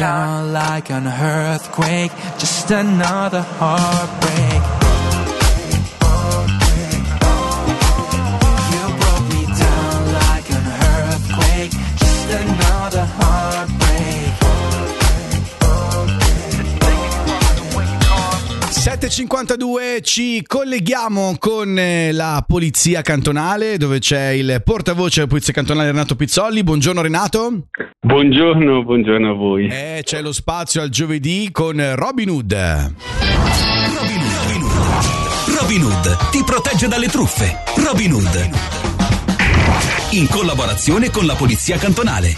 like an earthquake, just another heartbreak. You broke me down like an earthquake, just another heartbreak. 7.52 ci colleghiamo con eh, la polizia cantonale dove c'è il portavoce della polizia cantonale Renato Pizzolli. Buongiorno Renato. Buongiorno, buongiorno a voi. E c'è lo spazio al giovedì con Robin Hood. Robin Hood. Robin Hood. Robin Hood ti protegge dalle truffe. Robin Hood. In collaborazione con la Polizia Cantonale.